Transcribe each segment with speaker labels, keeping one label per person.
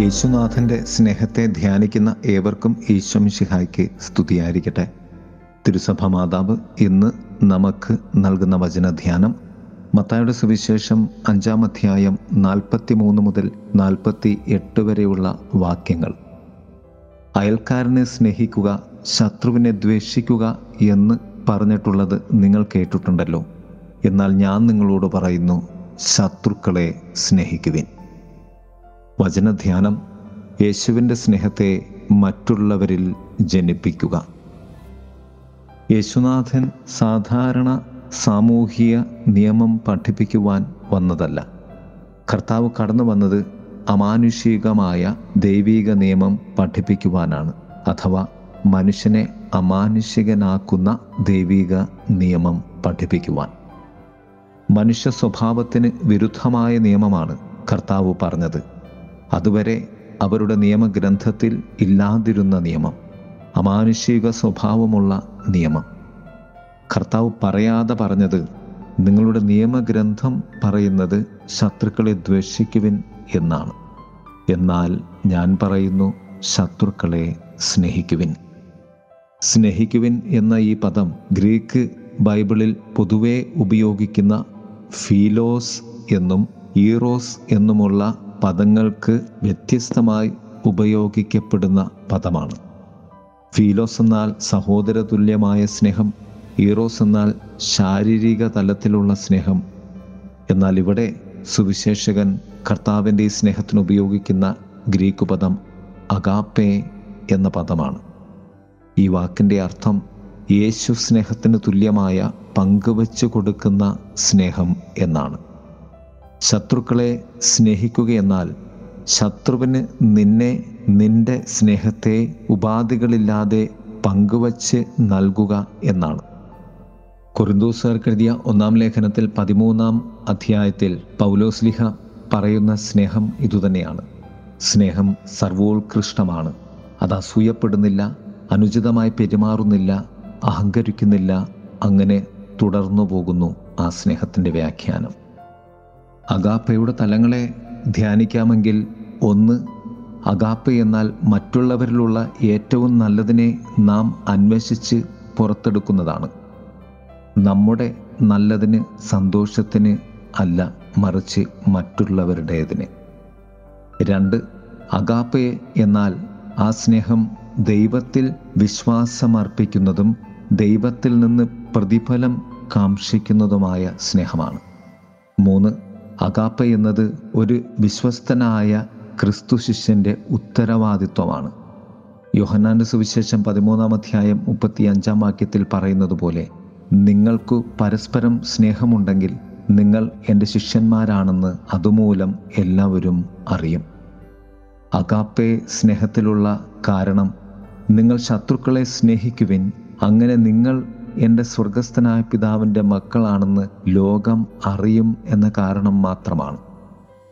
Speaker 1: യേശുനാഥന്റെ സ്നേഹത്തെ ധ്യാനിക്കുന്ന ഏവർക്കും ഈശ്വമിഷിഹായ്ക്ക് സ്തുതിയായിരിക്കട്ടെ. തിരുസഭ മാതാവ് ഇന്ന് നമുക്ക് നൽകുന്ന വചനധ്യാനം മത്തായുടെ സുവിശേഷം അഞ്ചാം അധ്യായം നാൽപ്പത്തി മൂന്ന് മുതൽ നാൽപ്പത്തി എട്ട് വരെയുള്ള വാക്യങ്ങൾ. അയൽക്കാരനെ സ്നേഹിക്കുക ശത്രുവിനെ ദ്വേഷിക്കുക എന്ന് പറഞ്ഞിട്ടുള്ളത് നിങ്ങൾ കേട്ടിട്ടുണ്ടല്ലോ. എന്നാൽ ഞാൻ നിങ്ങളോട് പറയുന്നു ശത്രുക്കളെ സ്നേഹിക്കുവിൻ. വചനധ്യാനം യേശുവിന്റെ സ്നേഹത്തെ മറ്റുള്ളവരിൽ ജനിപ്പിക്കുക. യേശുനാഥൻ സാധാരണ സാമൂഹിക നിയമം പഠിപ്പിക്കുവാൻ വന്നതല്ല. കർത്താവ് കടന്നു വന്നത് അമാനുഷികമായ ദൈവിക നിയമം പഠിപ്പിക്കുവാനാണ് അഥവാ മനുഷ്യനെ അമാനുഷികനാക്കുന്ന ദൈവിക നിയമം പഠിപ്പിക്കുവാൻ. മനുഷ്യ സ്വഭാവത്തിന് വിരുദ്ധമായ നിയമമാണ് കർത്താവ് പറഞ്ഞത്. അതുവരെ അവരുടെ നിയമഗ്രന്ഥത്തിൽ ഇല്ലാതിരുന്ന നിയമം അമാനുഷിക സ്വഭാവമുള്ള നിയമം. കർത്താവ് പറയാതെ പറഞ്ഞത് നിങ്ങളുടെ നിയമഗ്രന്ഥം പറയുന്നത് ശത്രുക്കളെ ദ്വേഷിക്കുവിൻ എന്നാണ്. എന്നാൽ ഞാൻ പറയുന്നു ശത്രുക്കളെ സ്നേഹിക്കുവിൻ. സ്നേഹിക്കുവിൻ എന്ന ഈ പദം ഗ്രീക്ക് ബൈബിളിൽ പൊതുവെ ഉപയോഗിക്കുന്ന ഫീലോസ് എന്നും ഈറോസ് എന്നുമുള്ള പദങ്ങൾക്ക് വ്യത്യസ്തമായി ഉപയോഗിക്കപ്പെടുന്ന പദമാണ്. ഫീലോസ് എന്നാൽ സഹോദരതുല്യമായ സ്നേഹം ഈറോസ് എന്നാൽ ശാരീരിക തലത്തിലുള്ള സ്നേഹം. എന്നാൽ ഇവിടെ സുവിശേഷകൻ കർത്താവിന്റെ ഈ സ്നേഹത്തിന് ഉപയോഗിക്കുന്ന ഗ്രീക്ക് പദം അഗാപ്പേ എന്ന പദമാണ്. ഈ വാക്കിന്റെ അർത്ഥം യേശു സ്നേഹത്തിന് തുല്യമായ പങ്കുവച്ചു കൊടുക്കുന്ന സ്നേഹം എന്നാണ്. ശത്രുക്കളെ സ്നേഹിക്കുകയെന്നാൽ ശത്രുവിന് നിന്നെ നിന്റെ സ്നേഹത്തെ ഉപാധികളില്ലാതെ പങ്കുവച്ച് നൽകുക എന്നാണ്. കുറിന്തൂസുകാർക്കെഴുതിയ ഒന്നാം ലേഖനത്തിൽ പതിമൂന്നാം അധ്യായത്തിൽ പൗലോസ്ലിഹ പറയുന്ന സ്നേഹം ഇതുതന്നെയാണ്. സ്നേഹം സർവോത്കൃഷ്ടമാണ്. അത് അസൂയപ്പെടുന്നില്ല അനുചിതമായി പെരുമാറുന്നില്ല അഹങ്കരിക്കുന്നില്ല അങ്ങനെ തുടർന്നു പോകുന്നു ആ സ്നേഹത്തിന്റെ വ്യാഖ്യാനം. അഗാപ്പയുടെ തലങ്ങളെ ധ്യാനിക്കാമെങ്കിൽ ഒന്ന് അഗാപ്പ എന്നാൽ മറ്റുള്ളവരിലുള്ള ഏറ്റവും നല്ലതിനെ നാം അന്വേഷിച്ച് പുറത്തെടുക്കുന്നതാണ്. നമ്മുടെ നല്ലതിന് സന്തോഷത്തിന് അല്ല മറിച്ച് മറ്റുള്ളവരുടേതിന്. രണ്ട് അഗാപ്പയെ എന്നാൽ ആ സ്നേഹം ദൈവത്തിൽ വിശ്വാസമർപ്പിക്കുന്നതും ദൈവത്തിൽ നിന്ന് പ്രതിഫലം കാക്ഷിക്കുന്നതുമായ സ്നേഹമാണ്. മൂന്ന് അഗാപ്പ എന്നത് ഒരു വിശ്വസ്തനായ ക്രിസ്തു ശിഷ്യന്റെ ഉത്തരവാദിത്വമാണ്. യോഹന്നാന്റെ സുവിശേഷം പതിമൂന്നാം അധ്യായം മുപ്പത്തി അഞ്ചാം വാക്യത്തിൽ പറയുന്നത് പോലെ നിങ്ങൾക്കു പരസ്പരം സ്നേഹമുണ്ടെങ്കിൽ നിങ്ങൾ എന്റെ ശിഷ്യന്മാരാണെന്ന് അതുമൂലം എല്ലാവരും അറിയും. അഗാപ്പെ സ്നേഹത്തിലുള്ള കാരണം നിങ്ങൾ ശത്രുക്കളെ സ്നേഹിക്കുവിൻ അങ്ങനെ നിങ്ങൾ എന്റെ സ്വർഗസ്ഥനായ പിതാവിന്റെ മക്കളാണെന്ന് ലോകം അറിയും എന്ന കാരണം മാത്രമാണ്.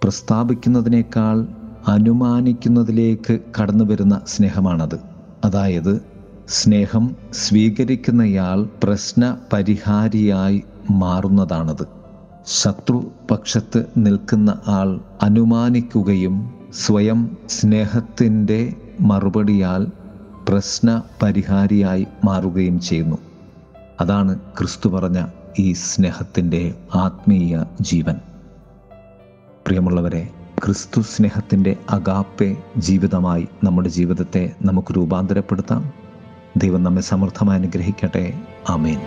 Speaker 1: പ്രസ്താപിക്കുന്നതിനേക്കാൾ അനുമാനിക്കുന്നതിലേക്ക് കടന്നു വരുന്ന സ്നേഹമാണത്. അതായത് സ്നേഹം സ്വീകരിക്കുന്നയാൾ പ്രശ്ന പരിഹാരിയായി മാറുന്നതാണത്. ശത്രു പക്ഷത്ത് നിൽക്കുന്ന ആൾ അനുമാനിക്കുകയും സ്വയം സ്നേഹത്തിന്റെ മറുപടിയാൽ പ്രശ്ന പരിഹാരിയായി മാറുകയും ചെയ്യുന്നു. അതാണ് ക്രിസ്തു പറഞ്ഞ ഈ സ്നേഹത്തിന്റെ ആത്മീയ ജീവൻ. പ്രിയമുള്ളവരെ ക്രിസ്തു സ്നേഹത്തിന്റെ അഗാപ്പെ ജീവിതമായി നമ്മുടെ ജീവിതത്തെ നമുക്ക് രൂപാന്തരപ്പെടുത്താം. ദൈവം നമ്മെ സമൃദ്ധമായി അനുഗ്രഹിക്കട്ടെ. ആമേൻ.